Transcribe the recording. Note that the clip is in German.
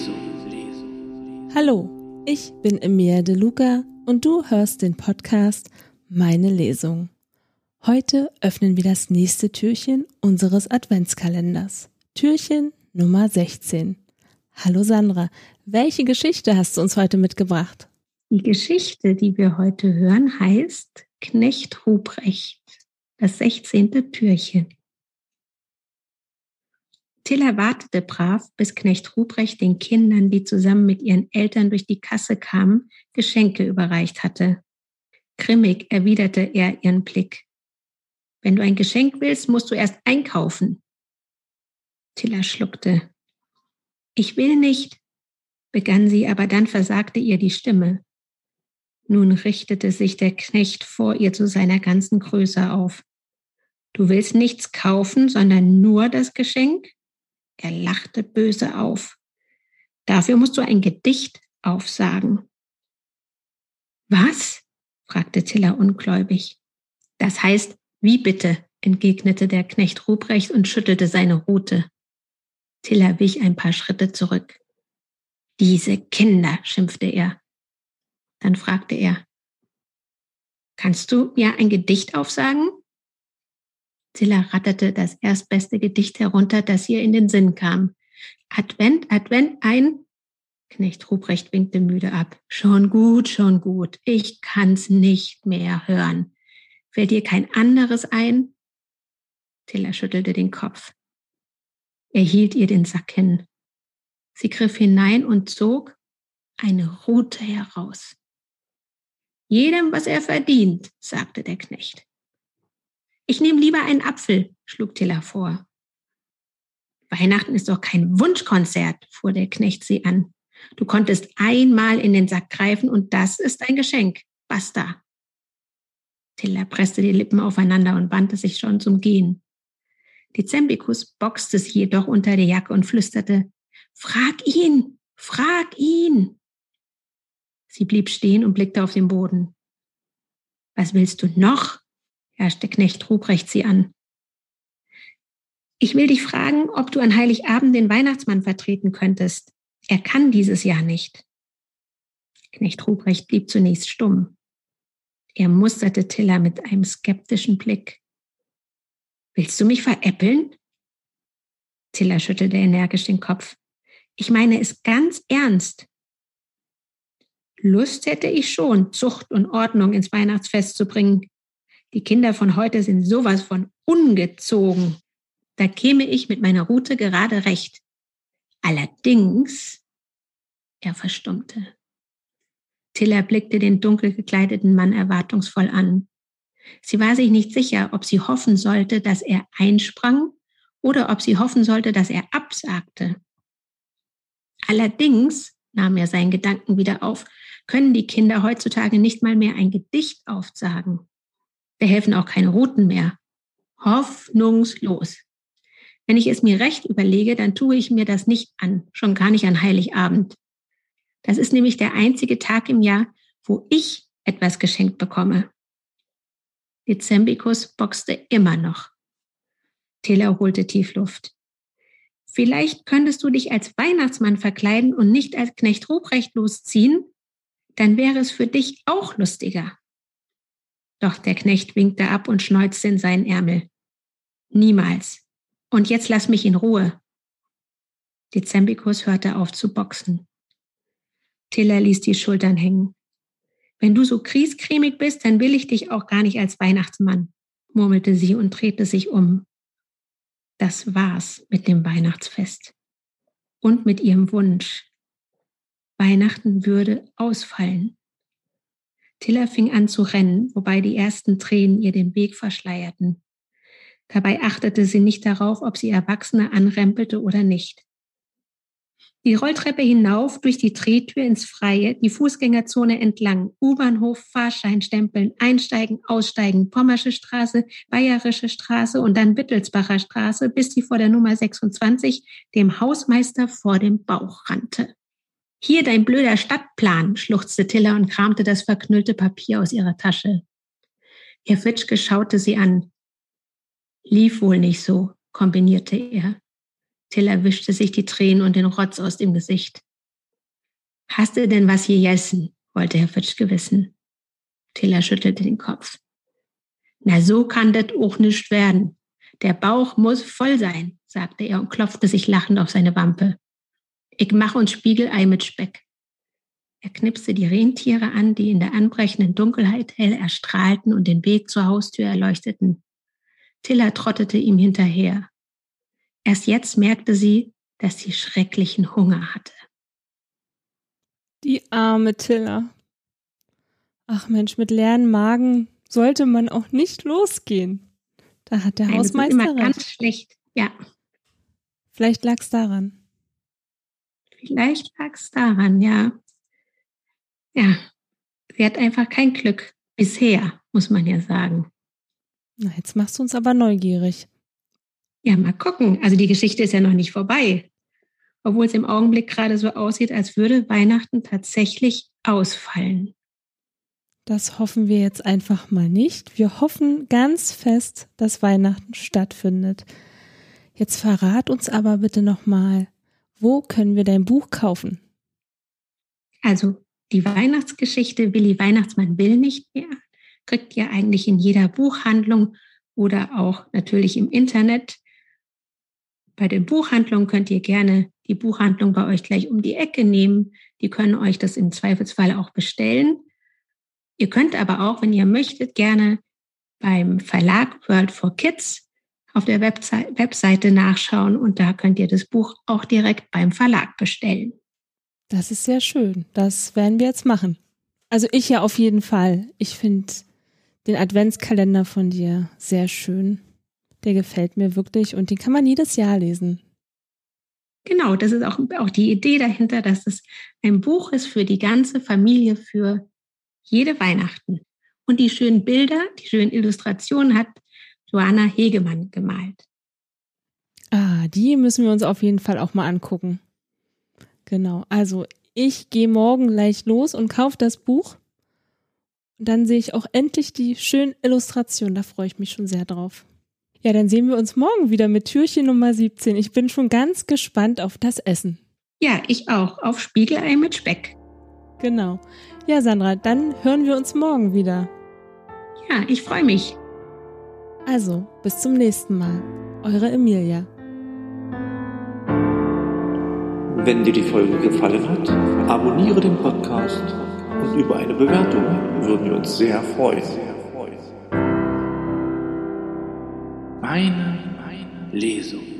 Lesung. Hallo, ich bin Emilia De Luca und du hörst den Podcast Meine Lesung. Heute öffnen wir das nächste Türchen unseres Adventskalenders. Türchen Nummer 16. Hallo Sandra, welche Geschichte hast du uns heute mitgebracht? Die Geschichte, die wir heute hören, heißt Knecht Ruprecht, das 16. Türchen. Tiller wartete brav, bis Knecht Ruprecht den Kindern, die zusammen mit ihren Eltern durch die Kasse kamen, Geschenke überreicht hatte. Grimmig erwiderte er ihren Blick. Wenn du ein Geschenk willst, musst du erst einkaufen. Tiller schluckte. Ich will nicht, begann sie, aber dann versagte ihr die Stimme. Nun richtete sich der Knecht vor ihr zu seiner ganzen Größe auf. Du willst nichts kaufen, sondern nur das Geschenk? Er lachte böse auf. Dafür musst du ein Gedicht aufsagen. Was? fragte Tiller ungläubig. Das heißt, wie bitte? entgegnete der Knecht Ruprecht und schüttelte seine Rute. Tiller wich ein paar Schritte zurück. Diese Kinder, schimpfte er. Dann fragte er, kannst du mir ein Gedicht aufsagen? Zilla ratterte das erstbeste Gedicht herunter, das ihr in den Sinn kam. Advent, Advent, ein. Knecht Ruprecht winkte müde ab. Schon gut, schon gut. Ich kann's nicht mehr hören. Fällt dir kein anderes ein? Tilla schüttelte den Kopf. Er hielt ihr den Sack hin. Sie griff hinein und zog eine Rute heraus. Jedem, was er verdient, sagte der Knecht. Ich nehme lieber einen Apfel, schlug Tilla vor. Weihnachten ist doch kein Wunschkonzert, fuhr der Knecht sie an. Du konntest einmal in den Sack greifen und das ist ein Geschenk. Basta. Tilla presste die Lippen aufeinander und wandte sich schon zum Gehen. Dezembikus boxte sie jedoch unter die Jacke und flüsterte, Frag ihn, frag ihn. Sie blieb stehen und blickte auf den Boden. Was willst du noch? Herrschte Knecht Ruprecht sie an. Ich will dich fragen, ob du an Heiligabend den Weihnachtsmann vertreten könntest. Er kann dieses Jahr nicht. Knecht Ruprecht blieb zunächst stumm. Er musterte Tiller mit einem skeptischen Blick. Willst du mich veräppeln? Tiller schüttelte energisch den Kopf. Ich meine es ganz ernst. Lust hätte ich schon, Zucht und Ordnung ins Weihnachtsfest zu bringen, die Kinder von heute sind sowas von ungezogen. Da käme ich mit meiner Route gerade recht. Allerdings, er verstummte. Tiller blickte den dunkel gekleideten Mann erwartungsvoll an. Sie war sich nicht sicher, ob sie hoffen sollte, dass er einsprang oder ob sie hoffen sollte, dass er absagte. Allerdings, nahm er seinen Gedanken wieder auf, können die Kinder heutzutage nicht mal mehr ein Gedicht aufsagen. Da helfen auch keine Routen mehr. Hoffnungslos. Wenn ich es mir recht überlege, dann tue ich mir das nicht an, schon gar nicht an Heiligabend. Das ist nämlich der einzige Tag im Jahr, wo ich etwas geschenkt bekomme. Dezembikus boxte immer noch. Taylor holte Tiefluft. Vielleicht könntest du dich als Weihnachtsmann verkleiden und nicht als Knecht Ruprecht losziehen? Dann wäre es für dich auch lustiger. Doch der Knecht winkte ab und schneuzte in seinen Ärmel. Niemals. Und jetzt lass mich in Ruhe. Dezembikus hörte auf zu boxen. Tiller ließ die Schultern hängen. Wenn du so kriescremig bist, dann will ich dich auch gar nicht als Weihnachtsmann, murmelte sie und drehte sich um. Das war's mit dem Weihnachtsfest. Und mit ihrem Wunsch. Weihnachten würde ausfallen. Tiller fing an zu rennen, wobei die ersten Tränen ihr den Weg verschleierten. Dabei achtete sie nicht darauf, ob sie Erwachsene anrempelte oder nicht. Die Rolltreppe hinauf, durch die Drehtür ins Freie, die Fußgängerzone entlang, U-Bahnhof, Fahrschein stempeln, einsteigen, aussteigen, Pommersche Straße, Bayerische Straße und dann Wittelsbacher Straße, bis sie vor der Nummer 26 dem Hausmeister vor dem Bauch rannte. Hier dein blöder Stadtplan, schluchzte Tiller und kramte das verknüllte Papier aus ihrer Tasche. Herr Fitschke schaute sie an. Lief wohl nicht so, kombinierte er. Tiller wischte sich die Tränen und den Rotz aus dem Gesicht. Hast du denn was gegessen? wollte Herr Fitschke wissen. Tiller schüttelte den Kopf. Na, so kann das auch nicht werden. Der Bauch muss voll sein, sagte er und klopfte sich lachend auf seine Wampe. Ich mache uns Spiegelei mit Speck. Er knipste die Rentiere an, die in der anbrechenden Dunkelheit hell erstrahlten und den Weg zur Haustür erleuchteten. Tilla trottete ihm hinterher. Erst jetzt merkte sie, dass sie schrecklichen Hunger hatte. Die arme Tilla. Ach Mensch, mit leeren Magen sollte man auch nicht losgehen. Da hat der Nein, Hausmeister das ist immer recht. ganz schlecht, ja. Vielleicht lag es daran. Vielleicht lag es daran, ja. Ja, sie hat einfach kein Glück. Bisher, muss man ja sagen. Na, jetzt machst du uns aber neugierig. Ja, mal gucken. Also die Geschichte ist ja noch nicht vorbei. Obwohl es im Augenblick gerade so aussieht, als würde Weihnachten tatsächlich ausfallen. Das hoffen wir jetzt einfach mal nicht. Wir hoffen ganz fest, dass Weihnachten stattfindet. Jetzt verrat uns aber bitte nochmal, wo können wir dein Buch kaufen? Also die Weihnachtsgeschichte Willi Weihnachtsmann will nicht mehr kriegt ihr eigentlich in jeder Buchhandlung oder auch natürlich im Internet. Bei den Buchhandlungen könnt ihr gerne die Buchhandlung bei euch gleich um die Ecke nehmen. Die können euch das im Zweifelsfall auch bestellen. Ihr könnt aber auch, wenn ihr möchtet, gerne beim Verlag World for Kids auf der Webseite nachschauen und da könnt ihr das Buch auch direkt beim Verlag bestellen. Das ist sehr schön. Das werden wir jetzt machen. Also ich ja auf jeden Fall. Ich finde den Adventskalender von dir sehr schön. Der gefällt mir wirklich und den kann man jedes Jahr lesen. Genau, das ist auch, auch die Idee dahinter, dass es ein Buch ist für die ganze Familie, für jede Weihnachten. Und die schönen Bilder, die schönen Illustrationen hat Joanna Hegemann gemalt. Ah, die müssen wir uns auf jeden Fall auch mal angucken. Genau, also ich gehe morgen gleich los und kaufe das Buch dann sehe ich auch endlich die schönen Illustrationen. Da freue ich mich schon sehr drauf. Ja, dann sehen wir uns morgen wieder mit Türchen Nummer 17. Ich bin schon ganz gespannt auf das Essen. Ja, ich auch. Auf Spiegelei mit Speck. Genau. Ja, Sandra, dann hören wir uns morgen wieder. Ja, ich freue mich. Also, bis zum nächsten Mal. Eure Emilia. Wenn dir die Folge gefallen hat, abonniere den Podcast und über eine Bewertung würden wir uns sehr freuen. Meine, meine Lesung.